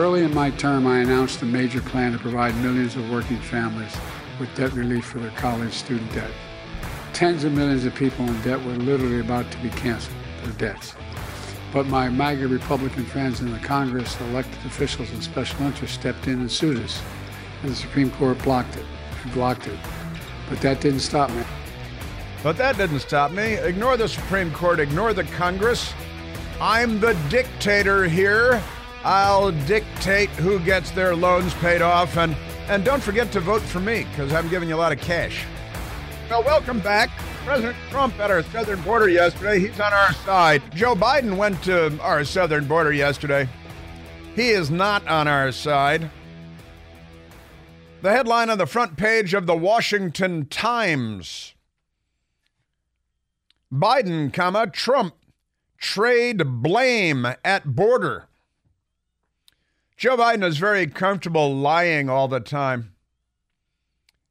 Early in my term, I announced a major plan to provide millions of working families with debt relief for their college student debt. Tens of millions of people in debt were literally about to be canceled, their debts. But my MAGA Republican friends in the Congress, elected officials, and special interests stepped in and sued us. And the Supreme Court blocked it blocked it. But that didn't stop me. But that didn't stop me. Ignore the Supreme Court, ignore the Congress. I'm the dictator here. I'll dictate who gets their loans paid off. And, and don't forget to vote for me because I'm giving you a lot of cash. Well, welcome back. President Trump at our southern border yesterday. He's on our side. Joe Biden went to our southern border yesterday. He is not on our side. The headline on the front page of the Washington Times Biden, comma, Trump trade blame at border. Joe Biden is very comfortable lying all the time.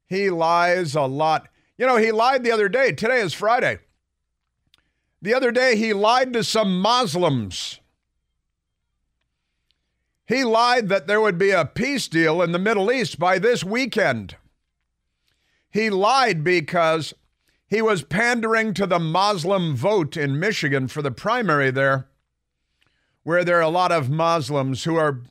He lies a lot. You know, he lied the other day. Today is Friday. The other day, he lied to some Muslims. He lied that there would be a peace deal in the Middle East by this weekend. He lied because he was pandering to the Muslim vote in Michigan for the primary there, where there are a lot of Muslims who are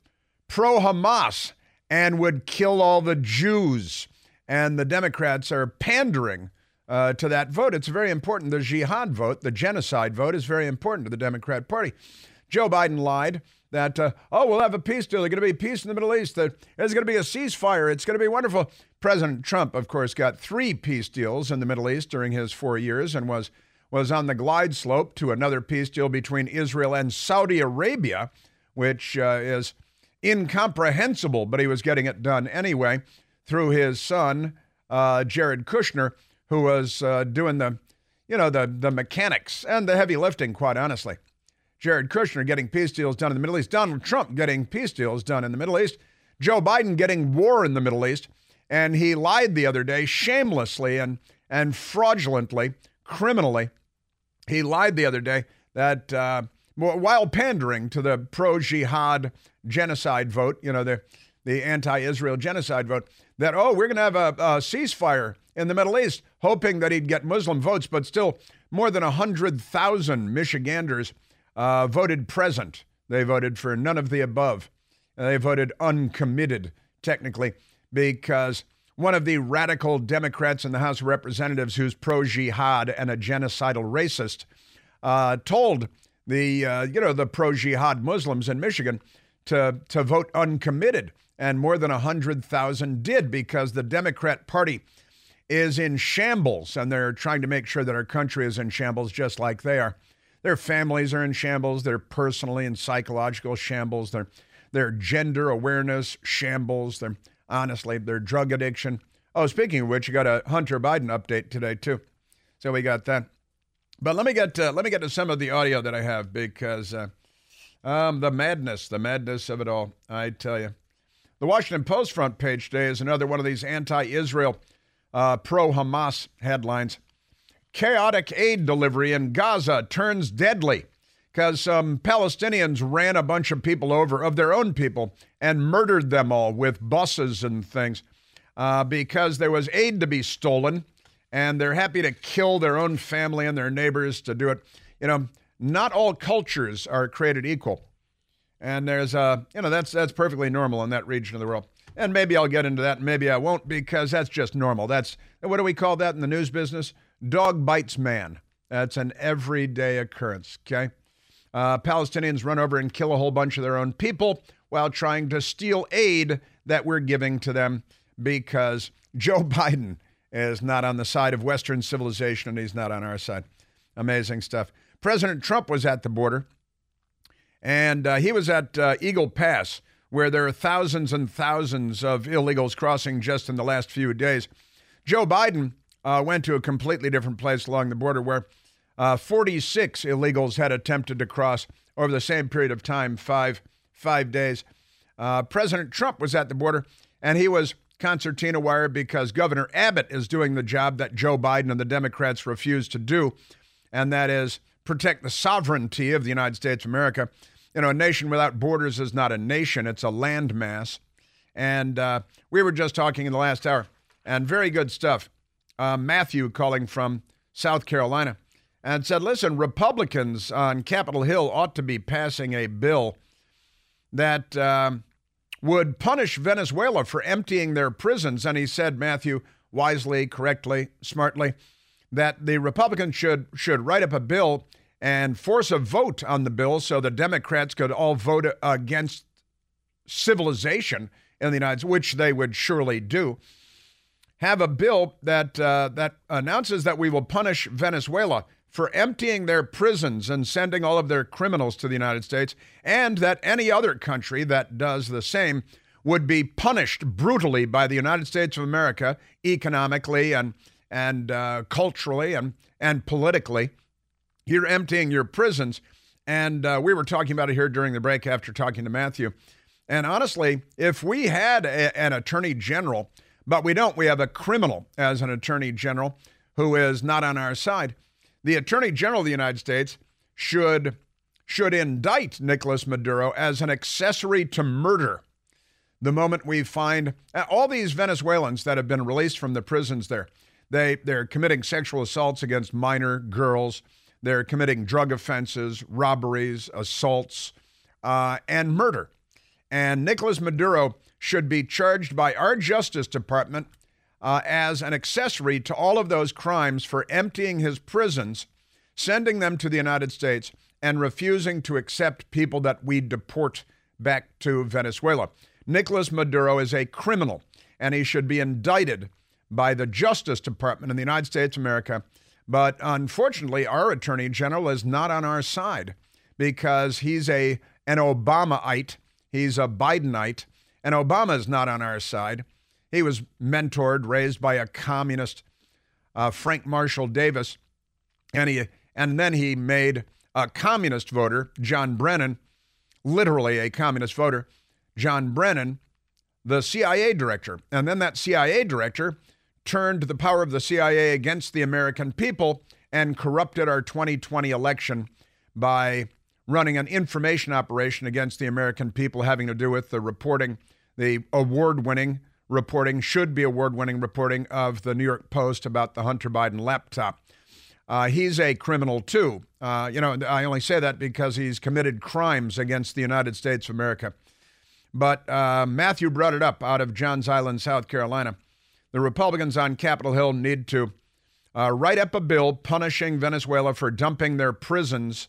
pro Hamas and would kill all the Jews and the Democrats are pandering uh, to that vote. It's very important. The jihad vote, the genocide vote, is very important to the Democrat Party. Joe Biden lied that, uh, oh, we'll have a peace deal. There's going to be peace in the Middle East. There's going to be a ceasefire. It's going to be wonderful. President Trump, of course, got three peace deals in the Middle East during his four years and was, was on the glide slope to another peace deal between Israel and Saudi Arabia, which uh, is incomprehensible, but he was getting it done anyway through his son, uh, Jared Kushner, who was uh, doing the, you know, the, the mechanics and the heavy lifting, quite honestly. Jared Kushner getting peace deals done in the Middle East, Donald Trump getting peace deals done in the Middle East, Joe Biden getting war in the Middle East. And he lied the other day shamelessly and, and fraudulently, criminally. He lied the other day that uh, while pandering to the pro jihad genocide vote, you know, the, the anti Israel genocide vote, that, oh, we're going to have a, a ceasefire in the Middle East, hoping that he'd get Muslim votes, but still more than 100,000 Michiganders uh, voted present. They voted for none of the above. They voted uncommitted, technically, because one of the radical Democrats in the House of Representatives who's pro jihad and a genocidal racist uh, told the, uh, you know, the pro jihad Muslims in Michigan to, to vote uncommitted and more than 100,000 did because the Democrat Party is in shambles and they're trying to make sure that our country is in shambles just like they are. Their families are in shambles, their personally and psychological shambles, their their gender awareness shambles, their honestly, their drug addiction. Oh, speaking of which, you got a Hunter Biden update today too. So we got that. But let me get to, let me get to some of the audio that I have because uh, um, the madness, the madness of it all. I tell you. The Washington Post front page today is another one of these anti Israel, uh, pro Hamas headlines. Chaotic aid delivery in Gaza turns deadly because some Palestinians ran a bunch of people over, of their own people, and murdered them all with buses and things uh, because there was aid to be stolen, and they're happy to kill their own family and their neighbors to do it. You know, not all cultures are created equal. And there's a, you know, that's that's perfectly normal in that region of the world. And maybe I'll get into that, and maybe I won't, because that's just normal. That's what do we call that in the news business? Dog bites man. That's an everyday occurrence. Okay, uh, Palestinians run over and kill a whole bunch of their own people while trying to steal aid that we're giving to them because Joe Biden is not on the side of Western civilization and he's not on our side. Amazing stuff. President Trump was at the border. And uh, he was at uh, Eagle Pass, where there are thousands and thousands of illegals crossing just in the last few days. Joe Biden uh, went to a completely different place along the border where uh, 46 illegals had attempted to cross over the same period of time, five, five days. Uh, President Trump was at the border, and he was concertina wire because Governor Abbott is doing the job that Joe Biden and the Democrats refuse to do, and that is protect the sovereignty of the United States of America you know, a nation without borders is not a nation, it's a landmass. And uh, we were just talking in the last hour, and very good stuff. Uh, Matthew calling from South Carolina and said, listen, Republicans on Capitol Hill ought to be passing a bill that um, would punish Venezuela for emptying their prisons. And he said, Matthew, wisely, correctly, smartly, that the Republicans should, should write up a bill and force a vote on the bill so the Democrats could all vote against civilization in the United States, which they would surely do. Have a bill that uh, that announces that we will punish Venezuela for emptying their prisons and sending all of their criminals to the United States, and that any other country that does the same would be punished brutally by the United States of America economically and and uh, culturally and and politically. You're emptying your prisons, and uh, we were talking about it here during the break after talking to Matthew. And honestly, if we had a, an attorney general, but we don't, we have a criminal as an attorney general who is not on our side the Attorney General of the United States should should indict Nicolas Maduro as an accessory to murder. The moment we find uh, all these Venezuelans that have been released from the prisons there, they they're committing sexual assaults against minor girls, they're committing drug offenses, robberies, assaults, uh, and murder. And Nicolas Maduro should be charged by our Justice Department uh, as an accessory to all of those crimes for emptying his prisons, sending them to the United States, and refusing to accept people that we deport back to Venezuela. Nicolas Maduro is a criminal, and he should be indicted by the Justice Department in the United States of America. But unfortunately, our Attorney General is not on our side because he's a an Obamaite, he's a Bidenite, and Obama is not on our side. He was mentored, raised by a communist, uh, Frank Marshall Davis, and he and then he made a communist voter, John Brennan, literally a communist voter, John Brennan, the CIA director, and then that CIA director turned the power of the CIA against the American people and corrupted our 2020 election by running an information operation against the American people having to do with the reporting, the award winning reporting, should be award winning reporting of the New York Post about the Hunter Biden laptop. Uh, he's a criminal too. Uh, you know, I only say that because he's committed crimes against the United States of America. But uh, Matthew brought it up out of Johns Island, South Carolina. The Republicans on Capitol Hill need to uh, write up a bill punishing Venezuela for dumping their prisons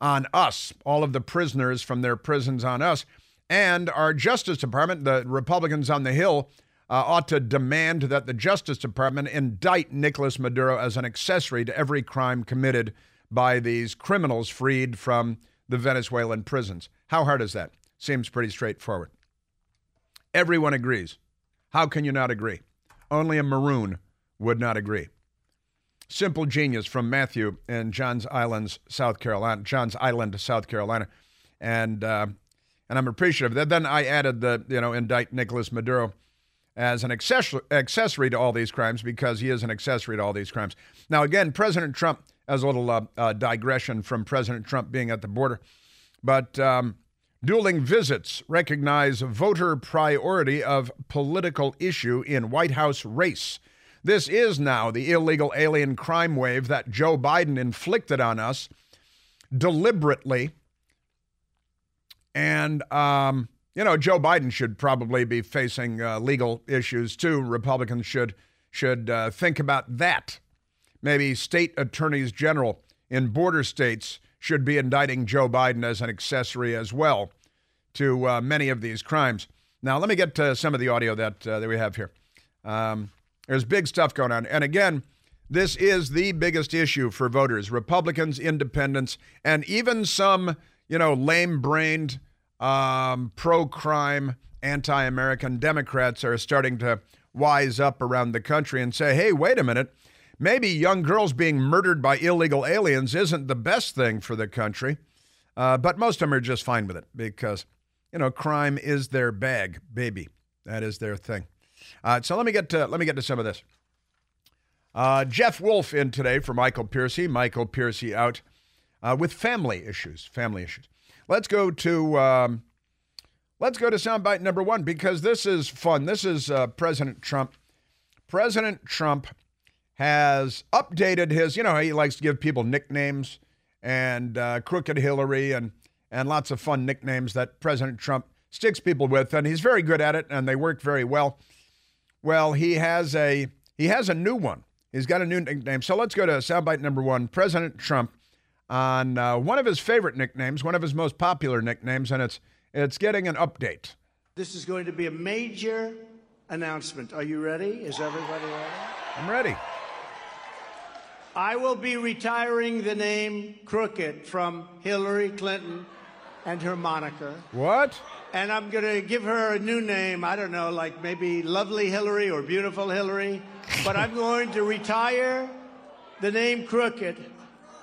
on us, all of the prisoners from their prisons on us. And our Justice Department, the Republicans on the Hill, uh, ought to demand that the Justice Department indict Nicolas Maduro as an accessory to every crime committed by these criminals freed from the Venezuelan prisons. How hard is that? Seems pretty straightforward. Everyone agrees. How can you not agree? Only a maroon would not agree. Simple genius from Matthew in Johns Island, South Carolina. Johns Island, South Carolina, and uh, and I'm appreciative of that. Then I added the, you know, indict Nicolas Maduro as an accessory to all these crimes because he is an accessory to all these crimes. Now, again, President Trump, as a little uh, uh, digression from President Trump being at the border, but um, dueling visits recognize voter priority of political issue in White House race. This is now the illegal alien crime wave that Joe Biden inflicted on us deliberately and, um, you know, Joe Biden should probably be facing uh, legal issues too. Republicans should should uh, think about that. Maybe state attorneys general in border states should be indicting Joe Biden as an accessory as well to uh, many of these crimes. Now, let me get to some of the audio that uh, that we have here. Um, there's big stuff going on, and again, this is the biggest issue for voters: Republicans, Independents, and even some you know, lame brained, um, pro crime, anti American Democrats are starting to wise up around the country and say, hey, wait a minute. Maybe young girls being murdered by illegal aliens isn't the best thing for the country. Uh, but most of them are just fine with it because, you know, crime is their bag, baby. That is their thing. Uh, so let me get to let me get to some of this. Uh, Jeff Wolf in today for Michael Piercy. Michael Piercy out uh, with family issues. Family issues. Let's go to um, let's go to soundbite number one because this is fun. This is uh, President Trump. President Trump has updated his. You know, he likes to give people nicknames and uh, Crooked Hillary and and lots of fun nicknames that President Trump sticks people with, and he's very good at it, and they work very well. Well, he has a he has a new one. He's got a new nickname. So let's go to soundbite number one. President Trump on uh, one of his favorite nicknames, one of his most popular nicknames, and it's it's getting an update. This is going to be a major announcement. Are you ready? Is everybody ready? I'm ready. I will be retiring the name Crooked from Hillary Clinton and her moniker. What? And I'm going to give her a new name. I don't know, like maybe Lovely Hillary or Beautiful Hillary. But I'm going to retire the name Crooked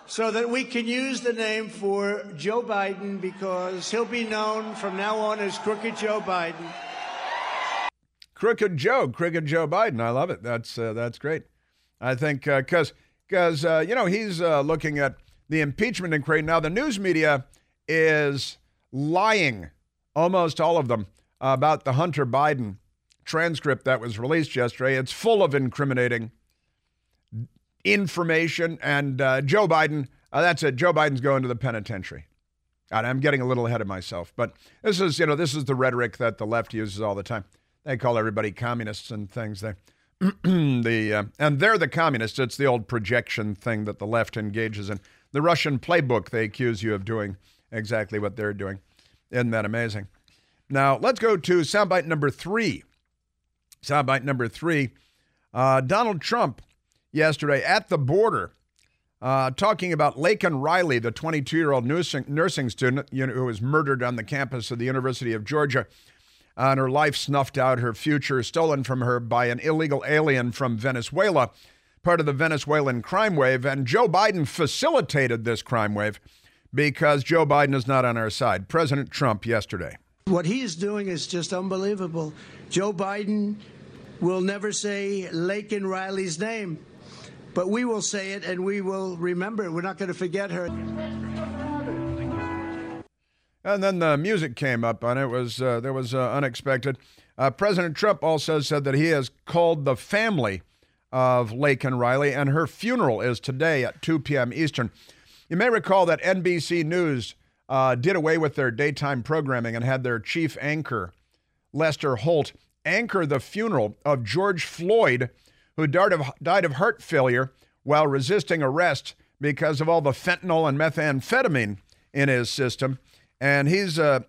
so that we can use the name for Joe Biden because he'll be known from now on as Crooked Joe Biden. Crooked Joe, Crooked Joe Biden. I love it. That's uh, that's great. I think because uh, because uh, you know he's uh, looking at the impeachment inquiry now. The news media is lying, almost all of them, about the Hunter Biden transcript that was released yesterday. It's full of incriminating information, and uh, Joe Biden. Uh, that's it. Joe Biden's going to the penitentiary. And I'm getting a little ahead of myself, but this is you know this is the rhetoric that the left uses all the time. They call everybody communists and things. They the uh, and they're the communists. It's the old projection thing that the left engages in. The Russian playbook. They accuse you of doing exactly what they're doing. Isn't that amazing? Now, let's go to soundbite number three. Soundbite number three uh, Donald Trump yesterday at the border uh, talking about Laken Riley, the 22 year old nursing, nursing student you know, who was murdered on the campus of the University of Georgia. And her life snuffed out, her future stolen from her by an illegal alien from Venezuela, part of the Venezuelan crime wave. And Joe Biden facilitated this crime wave because Joe Biden is not on our side. President Trump yesterday. What he is doing is just unbelievable. Joe Biden will never say Laken Riley's name, but we will say it and we will remember it. We're not going to forget her. And then the music came up, and it was uh, there was uh, unexpected. Uh, President Trump also said that he has called the family of Laken Riley, and her funeral is today at 2 p.m. Eastern. You may recall that NBC News uh, did away with their daytime programming and had their chief anchor, Lester Holt, anchor the funeral of George Floyd, who died of, died of heart failure while resisting arrest because of all the fentanyl and methamphetamine in his system. And he's uh,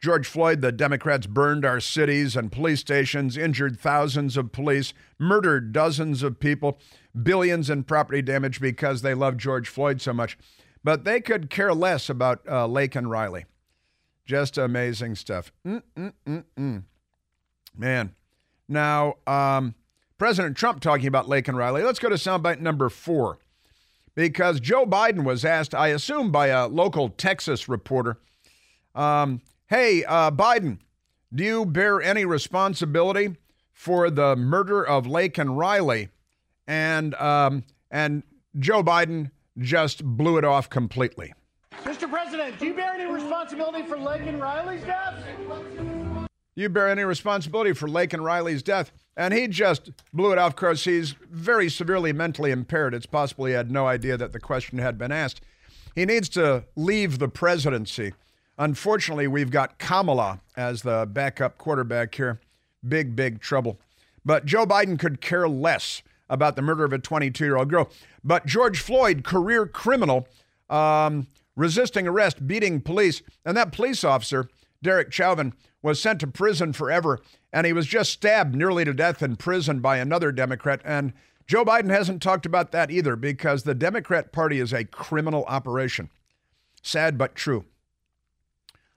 George Floyd, the Democrats burned our cities and police stations, injured thousands of police, murdered dozens of people, billions in property damage because they love George Floyd so much. But they could care less about uh, and Riley. Just amazing stuff. Mm-mm-mm-mm. Man. Now, um, President Trump talking about Laken Riley. Let's go to soundbite number four. Because Joe Biden was asked, I assume by a local Texas reporter, um, hey, uh, Biden, do you bear any responsibility for the murder of Laken Riley? And, um, and Joe Biden just blew it off completely. Mr. President, do you bear any responsibility for Lake and Riley's death? You bear any responsibility for Laken Riley's death? And he just blew it off because he's very severely mentally impaired. It's possible he had no idea that the question had been asked. He needs to leave the presidency. Unfortunately, we've got Kamala as the backup quarterback here. Big, big trouble. But Joe Biden could care less about the murder of a 22 year old girl. But George Floyd, career criminal, um, resisting arrest, beating police, and that police officer, Derek Chauvin, was sent to prison forever. And he was just stabbed nearly to death in prison by another Democrat. And Joe Biden hasn't talked about that either because the Democrat Party is a criminal operation. Sad but true.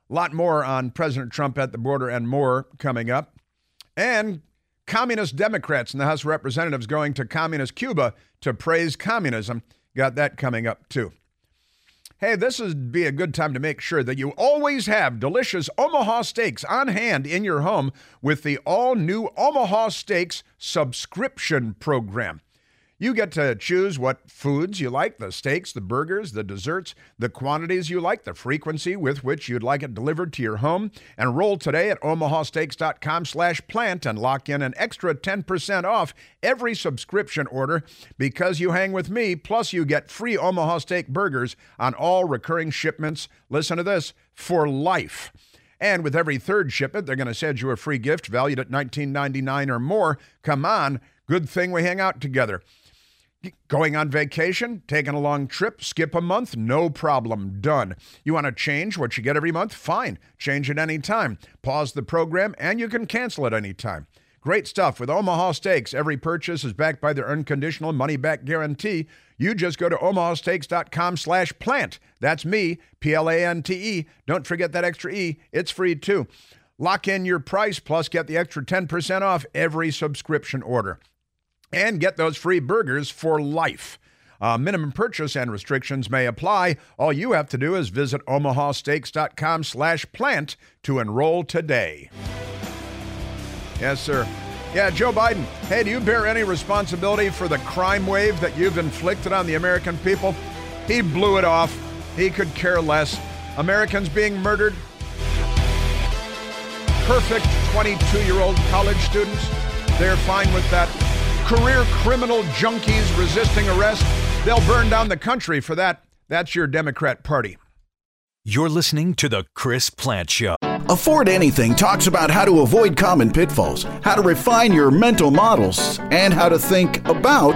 A lot more on President Trump at the border and more coming up. And communist Democrats in the House of Representatives going to communist Cuba to praise communism. Got that coming up too. Hey, this would be a good time to make sure that you always have delicious Omaha steaks on hand in your home with the all new Omaha Steaks subscription program. You get to choose what foods you like the steaks, the burgers, the desserts, the quantities you like, the frequency with which you'd like it delivered to your home. Enroll today at omahasteaks.com slash plante and lock in an extra 10% off every subscription order because you hang with me. Plus, you get free Omaha Steak burgers on all recurring shipments. Listen to this for life. And with every third shipment, they're going to send you a free gift valued at $19.99 or more. Come on, good thing we hang out together. Going on vacation, taking a long trip, skip a month, no problem, done. You want to change what you get every month? Fine, change it anytime. Pause the program and you can cancel at any time. Great stuff with Omaha Steaks. Every purchase is backed by their unconditional money back guarantee. You just go to omahasteaks.com slash plante. That's me, P L A N T E. Don't forget that extra E. It's free too. Lock in your price plus get the extra 10% off every subscription order and get those free burgers for life. Uh, minimum purchase and restrictions may apply. All you have to do is visit omahasteaks.com slash plante to enroll today. Yes, sir. Yeah, Joe Biden. Hey, do you bear any responsibility for the crime wave that you've inflicted on the American people? He blew it off. He could care less. Americans being murdered. Perfect 22 year old college students. They're fine with that career criminal junkies resisting arrest. They'll burn down the country for that. That's your Democrat Party. You're listening to The Chris Plante Show. Afford Anything talks about how to avoid common pitfalls, how to refine your mental models, and how to think about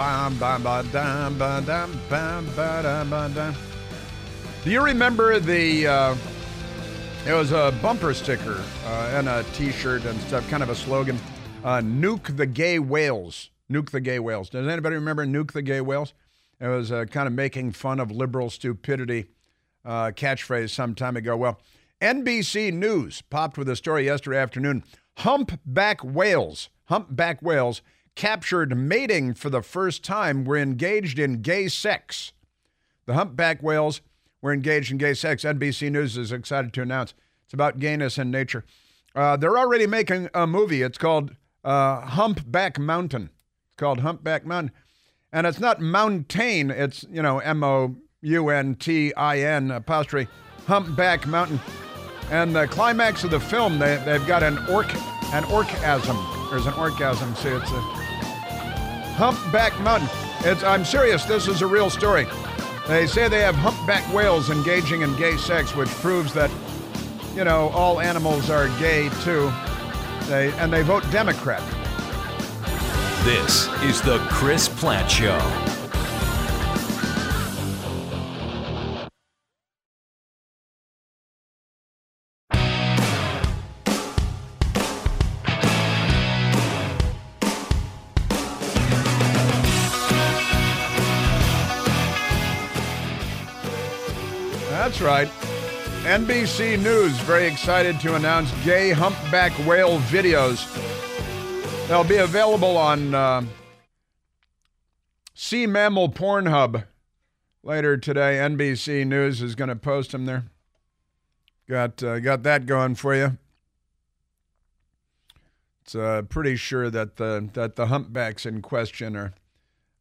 Bam, bam, ba, dam, ba, dam, bam, ba, dam, ba, dam. Do you remember the? Uh, it was a bumper sticker uh, and a T-shirt and stuff, kind of a slogan. Uh, Nuke the gay whales. Nuke the gay whales. Does anybody remember Nuke the gay whales? It was uh, kind of making fun of liberal stupidity uh, catchphrase some time ago. Well, NBC News popped with a story yesterday afternoon. Humpback whales, humpback whales captured mating for the first time were engaged in gay sex. The humpback whales were engaged in gay sex. NBC News is excited to announce it's about gayness in nature. Uh, they're already making a movie. It's called uh, Humpback Mountain. It's called Humpback Mountain. And it's not mountain, it's, you know, M O U N T I N apostrophe, Humpback Mountain. And the climax of the film, they, they've got an orc, an orgasm. There's an orgasm. See, it's a Humpback Mountain. It's, I'm serious, this is a real story. They say they have humpback whales engaging in gay sex, which proves that, you know, all animals are gay too. They, and they vote Democrat. This is The Chris Plante Show. NBC News very excited to announce gay humpback whale videos. They'll be available on uh, Sea Mammal Pornhub later today. NBC News is going to post them there. Got uh, got that going for you. It's uh, pretty sure that the that the humpbacks in question are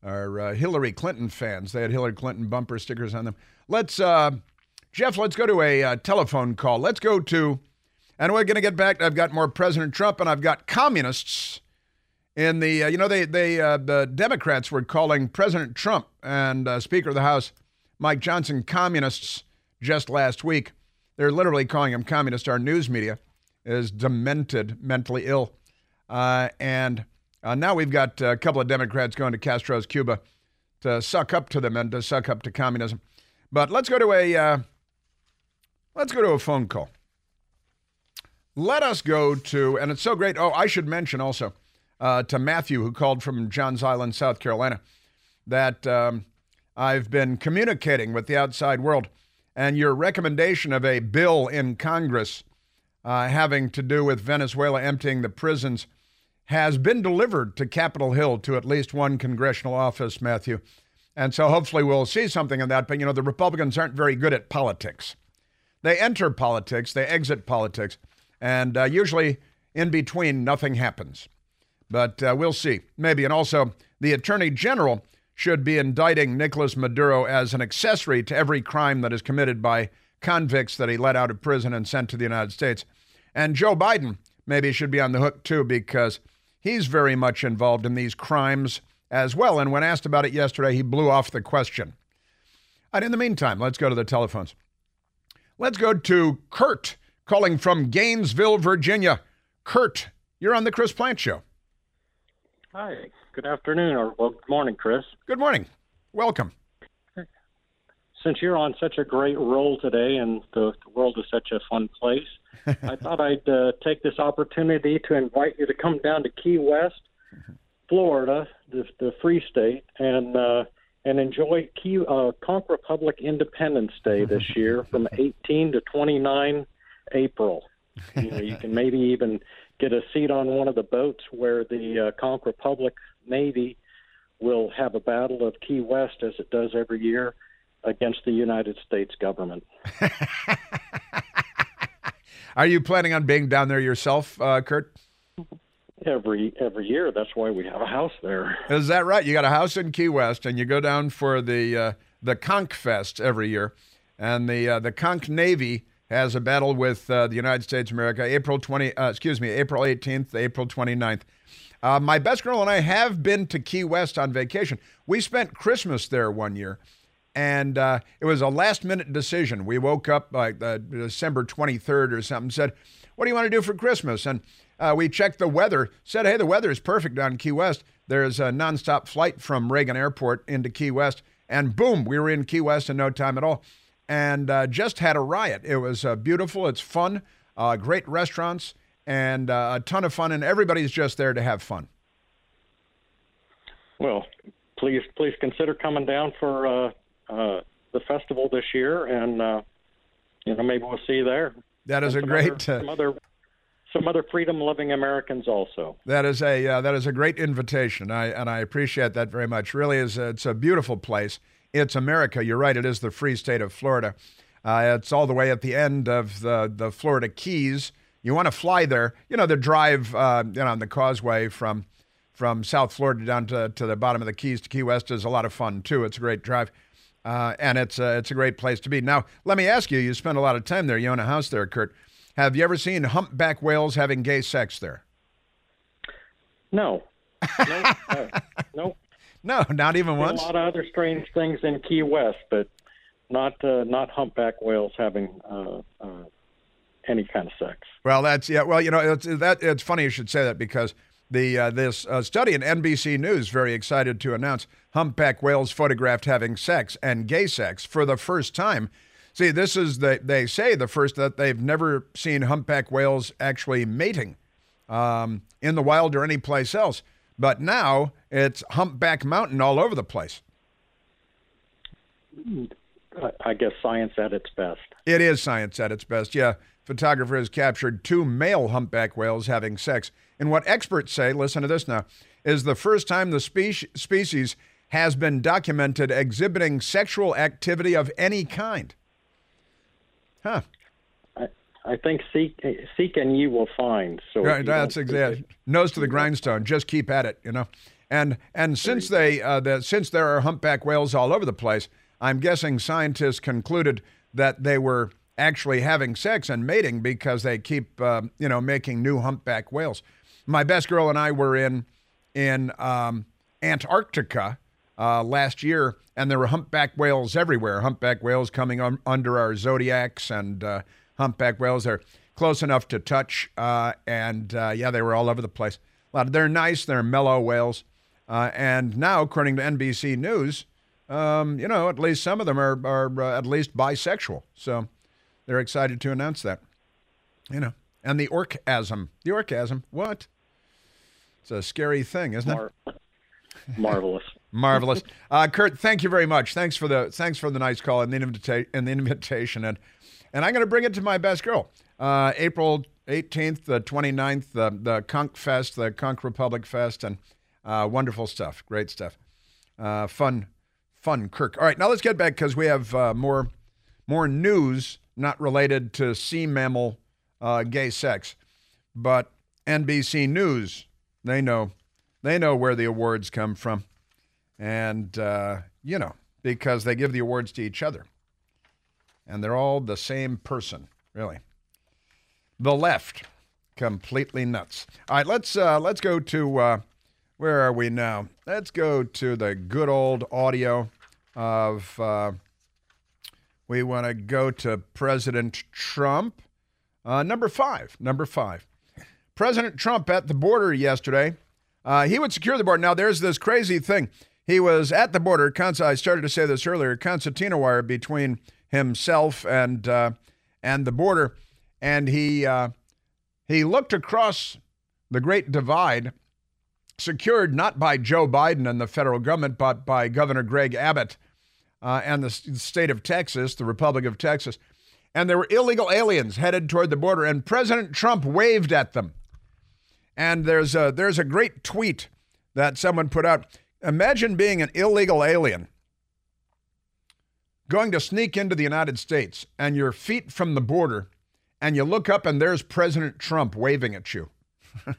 are uh, Hillary Clinton fans. They had Hillary Clinton bumper stickers on them. Let's uh, Jeff. Let's go to a uh, telephone call. Let's go to, and we're going to get back. I've got more President Trump, and I've got communists in the. Uh, you know, they they uh, the Democrats were calling President Trump and uh, Speaker of the House Mike Johnson communists just last week. They're literally calling them communists. Our news media is demented, mentally ill, uh, and uh, now we've got a couple of Democrats going to Castro's Cuba to suck up to them and to suck up to communism. But let's go to a let's go to a phone call. Let us go to, and it's so great. Oh, I should mention also, uh, to Matthew, who called from Johns Island, South Carolina, that um, I've been communicating with the outside world, and your recommendation of a bill in Congress uh, having to do with Venezuela emptying the prisons has been delivered to Capitol Hill to at least one congressional office, Matthew. And so hopefully we'll see something in that. But, you know, the Republicans aren't very good at politics. They enter politics, they exit politics, and uh, usually in between, nothing happens. But uh, we'll see. Maybe. And also, the Attorney General should be indicting Nicolas Maduro as an accessory to every crime that is committed by convicts that he let out of prison and sent to the United States. And Joe Biden maybe should be on the hook too because he's very much involved in these crimes as well. And when asked about it yesterday, he blew off the question. And in the meantime, let's go to the telephones. Let's go to Kurt calling from Gainesville, Virginia. Kurt, you're on the Chris Plante Show. Hi. Good afternoon, or well, good morning, Chris. Good morning. Welcome. Since you're on such a great roll today, and the, the world is such a fun place, I thought I'd uh, take this opportunity to invite you to come down to Key West, Florida, the, the Free State, and uh, and enjoy Key uh, Conch Republic Independence Day this year from 18 to 29 April. You know, you can maybe even get a seat on one of the boats where the uh, Conch Republic Navy will have a battle of Key West as it does every year against the United States government. Are you planning on being down there yourself, uh, Kurt? Every every year, that's why we have a house there. Is that right? You got a house in Key West, and you go down for the uh, the Conch Fest every year, and the uh, the Conch Navy has a battle with uh, the United States of America, April twenty. Uh, excuse me, April eighteenth, April 29th. Uh, my best girl and I have been to Key West on vacation. We spent Christmas there one year, and uh, it was a last minute decision. We woke up like uh, December 23rd or something, said, What do you want to do for Christmas? And uh, we checked the weather, said, Hey, the weather is perfect down in Key West. There's a nonstop flight from Reagan Airport into Key West. And boom, we were in Key West in no time at all. And uh, just had a riot. It was uh, beautiful, it's fun, uh, great restaurants, and a ton of fun. And everybody's just there to have fun. Well, please, please consider coming down for uh, the festival this year, and uh, you know maybe we'll see you there. That is a great other, some other some other freedom loving Americans also. That is a uh, that is a great invitation. I and I appreciate that very much. Really is a, it's a beautiful place. It's America. You're right. It is the free state of Florida. Uh, it's all the way at the end of the the Florida Keys. You want to fly there? You know the drive uh, you know on the causeway from from South Florida down to, to the bottom of the Keys to Key West is a lot of fun too. It's a great drive. Uh, and it's a, it's a great place to be. Now, let me ask you: You spend a lot of time there. You own a house there, Kurt. Have you ever seen humpback whales having gay sex there? No, no, uh, no, no, not even once. A lot of other strange things in Key West, but not uh, not humpback whales having uh, uh, any kind of sex. Well, that's yeah. Well, you know, it's that it's funny you should say that because the uh, this uh, study in NBC News very excited to announce humpback whales photographed having sex and gay sex for the first time. See, this is the they say the first that they've never seen humpback whales actually mating um, in the wild or any place else. But now it's humpback mountain all over the place. I guess science at its best. It is science at its best. Yeah, photographer has captured two male humpback whales having sex and what experts say, listen to this now, is the first time the spe- species has been documented exhibiting sexual activity of any kind. Huh. I, I think seek, seek and you will find. So right, that's exactly nose to the grindstone. Just keep at it, you know. And and since they uh, the, since there are humpback whales all over the place, I'm guessing scientists concluded that they were actually having sex and mating because they keep uh, you know making new humpback whales. My best girl and I were in in um, Antarctica uh, last year, and there were humpback whales everywhere. Humpback whales coming un- under our zodiacs, and uh, humpback whales are close enough to touch, uh, and uh, yeah, they were all over the place. They're nice, they're mellow whales, uh, and now, according to NBC News, um, you know, at least some of them are are uh, at least bisexual. So they're excited to announce that. You know, and the orgasm. the orgasm. what? It's a scary thing, isn't Mar- it? Marvelous. Marvelous. Uh, Kurt, thank you very much. Thanks for the thanks for the nice call and the, invita- and the invitation. And and I'm going to bring it to my best girl. Uh, April 18th, the 29th, the, the Conch Fest, the Conch Republic Fest, and uh, wonderful stuff. Great stuff. Uh, fun, fun, Kirk. All right, now let's get back because we have uh, more more news not related to sea mammal uh, gay sex, but NBC News. They know they know where the awards come from. And, uh, you know, because they give the awards to each other. And they're all the same person, really. The left, completely nuts. All right, let's uh, let's go to uh, where are we now? Let's go to the good old audio of. Uh, we want to go to President Trump. Uh, number five. Number five. President Trump at the border yesterday. Uh, he would secure the border. Now, there's this crazy thing. He was at the border. I started to say this earlier. Concertina wire between himself and uh, and the border, and he uh, he looked across the Great Divide, secured not by Joe Biden and the federal government, but by Governor Greg Abbott uh, and the state of Texas, the Republic of Texas. And there were illegal aliens headed toward the border, and President Trump waved at them. And there's a, there's a great tweet that someone put out. Imagine being an illegal alien going to sneak into the United States and you're feet from the border and you look up and there's President Trump waving at you.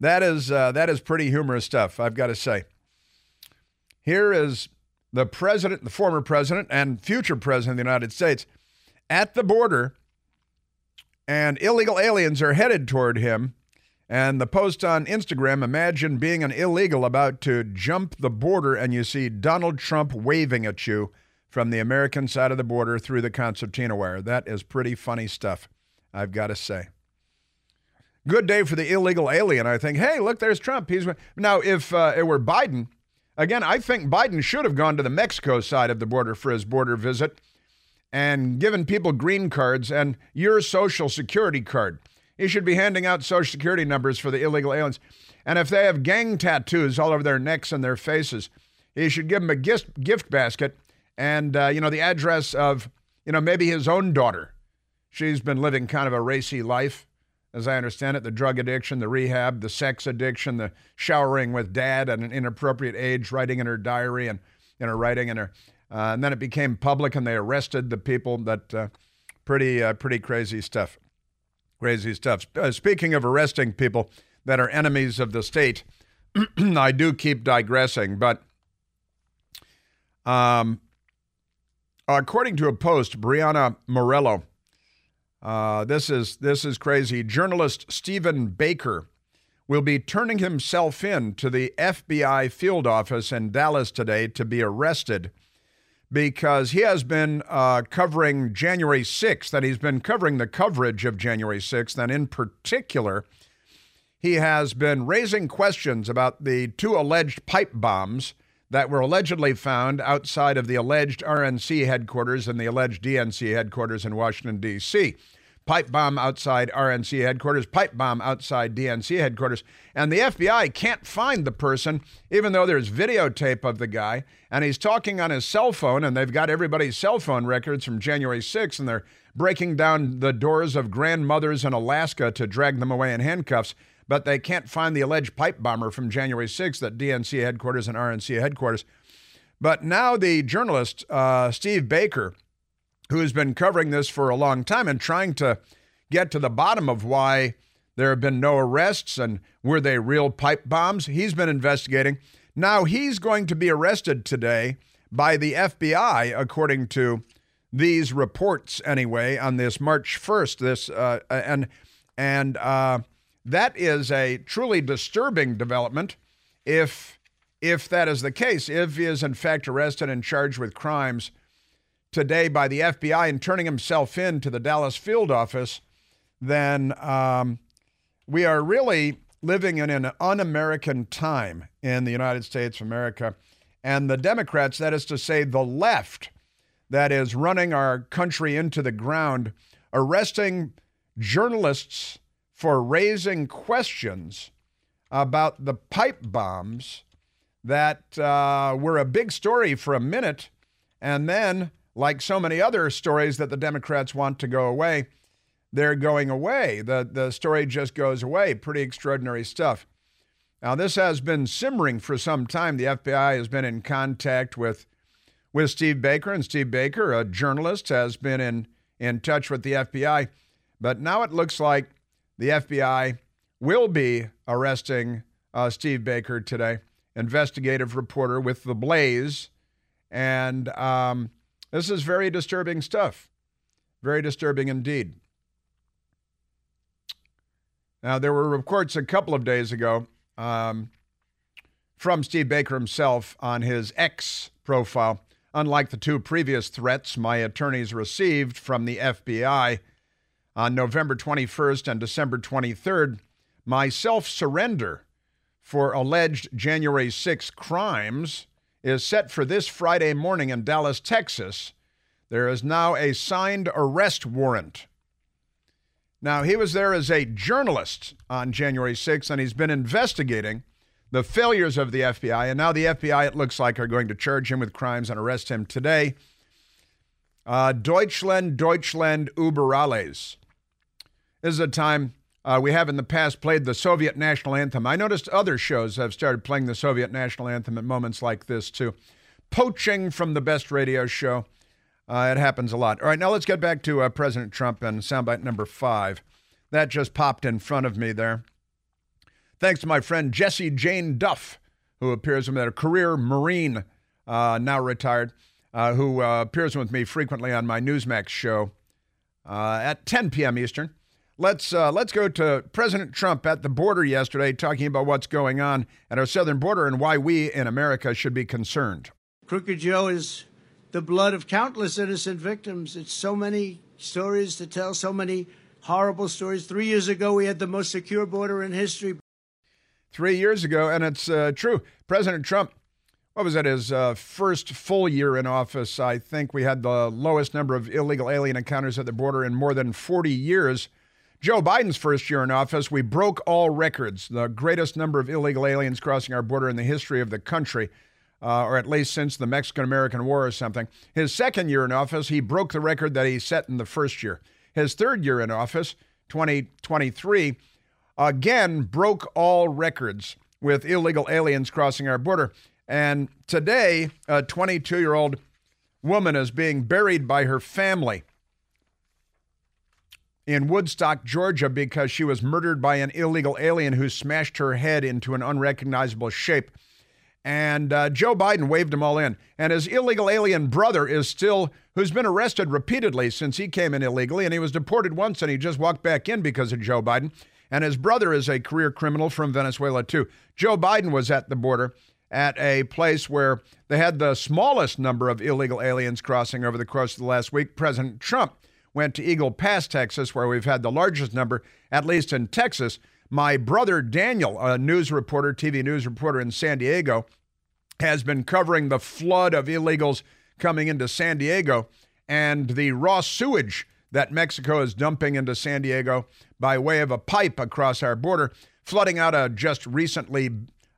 that is uh, that is pretty humorous stuff, I've got to say. Here is the president, the former president and future president of the United States at the border and illegal aliens are headed toward him and the post on Instagram imagine being an illegal about to jump the border and you see Donald Trump waving at you from the American side of the border through the concertina wire. That is pretty funny stuff, I've got to say. Good day for the illegal alien. I think, hey, look, there's Trump. He's now if uh, it were Biden, again, I think Biden should have gone to the Mexico side of the border for his border visit and given people green cards and your social security card. He should be handing out social security numbers for the illegal aliens. And if they have gang tattoos all over their necks and their faces, he should give them a gift, gift basket and, uh, you know, the address of, you know, maybe his own daughter. She's been living kind of a racy life, as I understand it the drug addiction, the rehab, the sex addiction, the showering with dad at an inappropriate age, writing in her diary and, you know, writing in her. Uh, and then it became public and they arrested the people that, uh, pretty, uh, pretty crazy stuff. Crazy stuff. Uh, speaking of arresting people that are enemies of the state, I do keep digressing, but um, according to a post, Brianna Morello, uh, this is this is crazy. Journalist Stephen Baker will be turning himself in to the FBI field office in Dallas today to be arrested because he has been uh, covering January 6th, and he's been covering the coverage of January 6th, and in particular, he has been raising questions about the two alleged pipe bombs that were allegedly found outside of the alleged RNC headquarters and the alleged DNC headquarters in Washington, D.C pipe bomb outside RNC headquarters, pipe bomb outside DNC headquarters. And the FBI can't find the person, even though there's videotape of the guy. And he's talking on his cell phone, and they've got everybody's cell phone records from January 6th, and they're breaking down the doors of grandmothers in Alaska to drag them away in handcuffs. But they can't find the alleged pipe bomber from January 6th at DNC headquarters and RNC headquarters. But now the journalist, uh, Steve Baker, who has been covering this for a long time and trying to get to the bottom of why there have been no arrests and were they real pipe bombs. He's been investigating. Now he's going to be arrested today by the FBI, according to these reports anyway, on this March 1st. This uh, and and uh, that is a truly disturbing development. If if that is the case, if he is in fact arrested and charged with crimes today by the FBI and turning himself in to the Dallas field office, then um, we are really living in an un American time in the United States of America. And the Democrats, that is to say, the left, that is running our country into the ground, arresting journalists for raising questions about the pipe bombs that uh, were a big story for a minute. And then, like so many other stories that the Democrats want to go away, they're going away. The, the story just goes away. Pretty extraordinary stuff. Now, this has been simmering for some time. The FBI has been in contact with, with Steve Baker, and Steve Baker, a journalist, has been in, in touch with the FBI. But now it looks like the FBI will be arresting uh, Steve Baker today, investigative reporter with The Blaze. And um, this is very disturbing stuff. Very disturbing indeed. Now, there were reports a couple of days ago um, from Steve Baker himself on his X profile. Unlike the two previous threats my attorneys received from the FBI on November 21st and December 23rd, my self surrender for alleged January 6 crimes is set for this Friday morning in Dallas, Texas. There is now a signed arrest warrant now, he was there as a journalist on January 6th, and he's been investigating the failures of the FBI. And now the FBI, it looks like, are going to charge him with crimes and arrest him today. Uh, Deutschland, Deutschland über alles. This is a time uh, we have in the past played the Soviet national anthem. I noticed other shows have started playing the Soviet national anthem at moments like this, too. Poaching from the best radio show. Uh, it happens a lot. All right, now let's get back to uh, President Trump and soundbite number five. That just popped in front of me there. Thanks to my friend Jesse Jane Duff, who appears with me, a career Marine, uh, now retired, uh, who uh, appears with me frequently on my Newsmax show at 10 p.m. Eastern. Let's let's go to President Trump at the border yesterday, talking about what's going on at our southern border and why we in America should be concerned. Crooked Joe is the blood of countless innocent victims. It's so many stories to tell, so many horrible stories. Three years ago, we had the most secure border in history. Three years ago, and it's uh, true. President Trump, what was that, his uh, first full year in office? I think we had the lowest number of illegal alien encounters at the border in more than 40 years. Joe Biden's first year in office, we broke all records, the greatest number of illegal aliens crossing our border in the history of the country uh, or at least since the Mexican American War or something. His second year in office, he broke the record that he set in the first year. His third year in office, 2023, again broke all records with illegal aliens crossing our border. And today, a 22 year old woman is being buried by her family in Woodstock, Georgia, because she was murdered by an illegal alien who smashed her head into an unrecognizable shape. And uh, Joe Biden waved them all in. And his illegal alien brother is still, who's been arrested repeatedly since he came in illegally, and he was deported once and he just walked back in because of Joe Biden. And his brother is a career criminal from Venezuela, too. Joe Biden was at the border at a place where they had the smallest number of illegal aliens crossing over the course of the last week. President Trump went to Eagle Pass, Texas, where we've had the largest number, at least in Texas. My brother Daniel, a news reporter, TV news reporter in San Diego, has been covering the flood of illegals coming into San Diego and the raw sewage that Mexico is dumping into San Diego by way of a pipe across our border, flooding out a just recently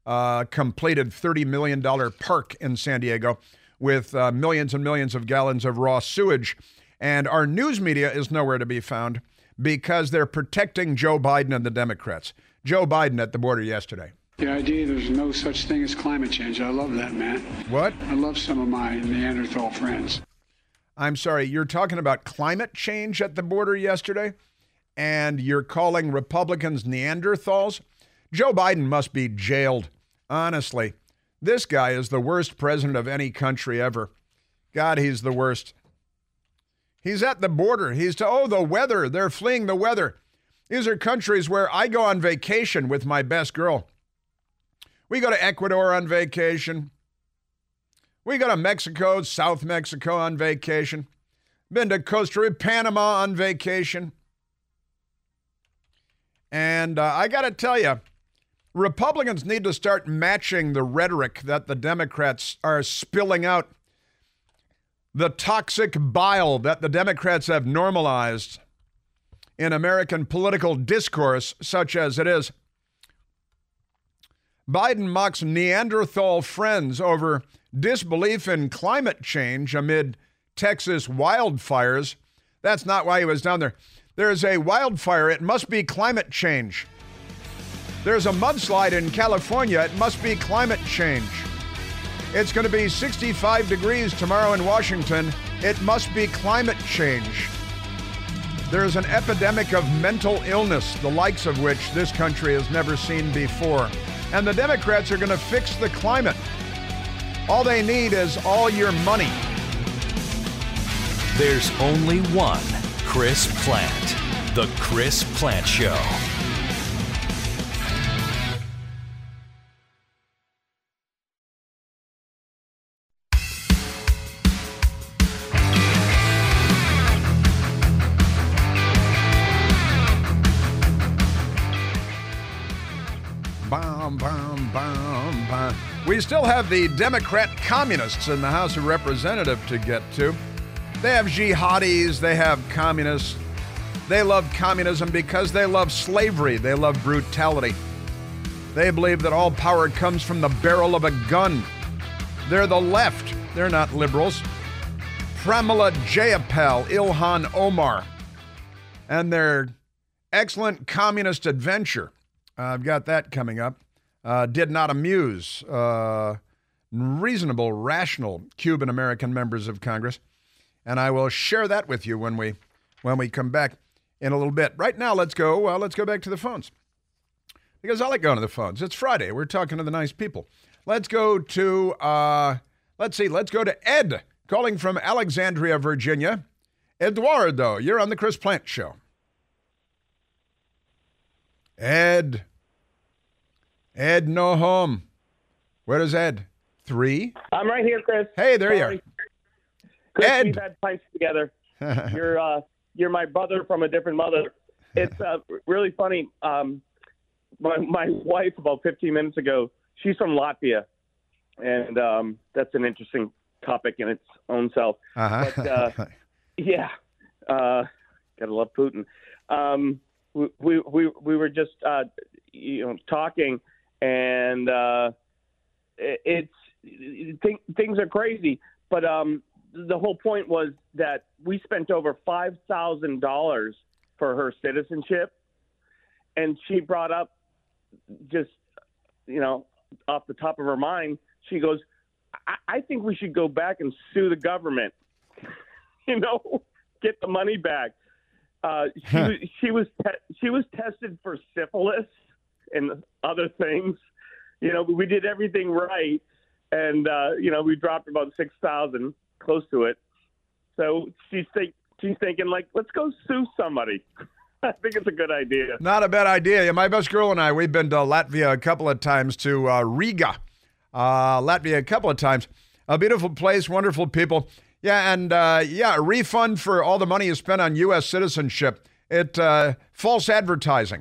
uh, completed $30 million park in San Diego with uh, millions and millions of gallons of raw sewage. And our news media is nowhere to be found because they're protecting Joe Biden and the Democrats. Joe Biden at the border yesterday. The idea there's no such thing as climate change. I love that, man. What? I love some of my Neanderthal friends. I'm sorry, you're talking about climate change at the border yesterday, and you're calling Republicans Neanderthals? Joe Biden must be jailed. Honestly, this guy is the worst president of any country ever. God, he's the worst. He's at the border. He's to, oh, the weather. They're fleeing the weather. These are countries where I go on vacation with my best girl. We go to Ecuador on vacation. We go to Mexico, South Mexico on vacation. Been to Costa Rica, Panama on vacation. And uh, I got to tell you, Republicans need to start matching the rhetoric that the Democrats are spilling out the toxic bile that the Democrats have normalized in American political discourse, such as it is. Biden mocks Neanderthal friends over disbelief in climate change amid Texas wildfires. That's not why he was down there. There's a wildfire. It must be climate change. There's a mudslide in California. It must be climate change. It's going to be 65 degrees tomorrow in Washington. It must be climate change. There's an epidemic of mental illness, the likes of which this country has never seen before. And the Democrats are going to fix the climate. All they need is all your money. There's only one Chris Plante. The Chris Plante Show. We still have the Democrat communists in the House of Representatives to get to. They have jihadis, they have communists. They love communism because they love slavery, they love brutality. They believe that all power comes from the barrel of a gun. They're the left, they're not liberals. Pramila Jayapal, Ilhan Omar, and their excellent communist adventure. I've got that coming up. Uh, did not amuse uh, reasonable, rational Cuban American members of Congress, and I will share that with you when we when we come back in a little bit. Right now, let's go. Uh, let's go back to the phones because I like going to the phones. It's Friday. We're talking to the nice people. Let's go to uh, let's see. Let's go to Ed calling from Alexandria, Virginia. Eduardo, you're on the Chris Plante Show. Ed. Ed, no home. Where is Ed? Three? I'm right here, Chris. Hey, there Sorry. you are. Chris, Ed. we've had pipes together. You're uh, you're my brother from a different mother. It's uh, really funny. Um, my my wife about 15 minutes ago. She's from Latvia, and um, that's an interesting topic in its own self. uh-huh. But uh, yeah, uh, gotta love Putin. Um, we, we we we were just uh, you know talking, and uh, it- it's th- things are crazy. But um, the whole point was that we spent over five thousand dollars for her citizenship, and she brought up just you know off the top of her mind, she goes, I, I think we should go back and sue the government. you know, get the money back. Uh, she was she was te- she was tested for syphilis and other things. You know, we did everything right, and uh, you know we dropped about six thousand, close to it. So she's think she's thinking like, let's go sue somebody. I think it's a good idea. Not a bad idea. Yeah, my best girl and I, we've been to Latvia a couple of times to uh, Riga, uh, Latvia a couple of times. A beautiful place, wonderful people. Yeah, and uh, yeah, a refund for all the money you spent on U.S. citizenship. It uh, false advertising.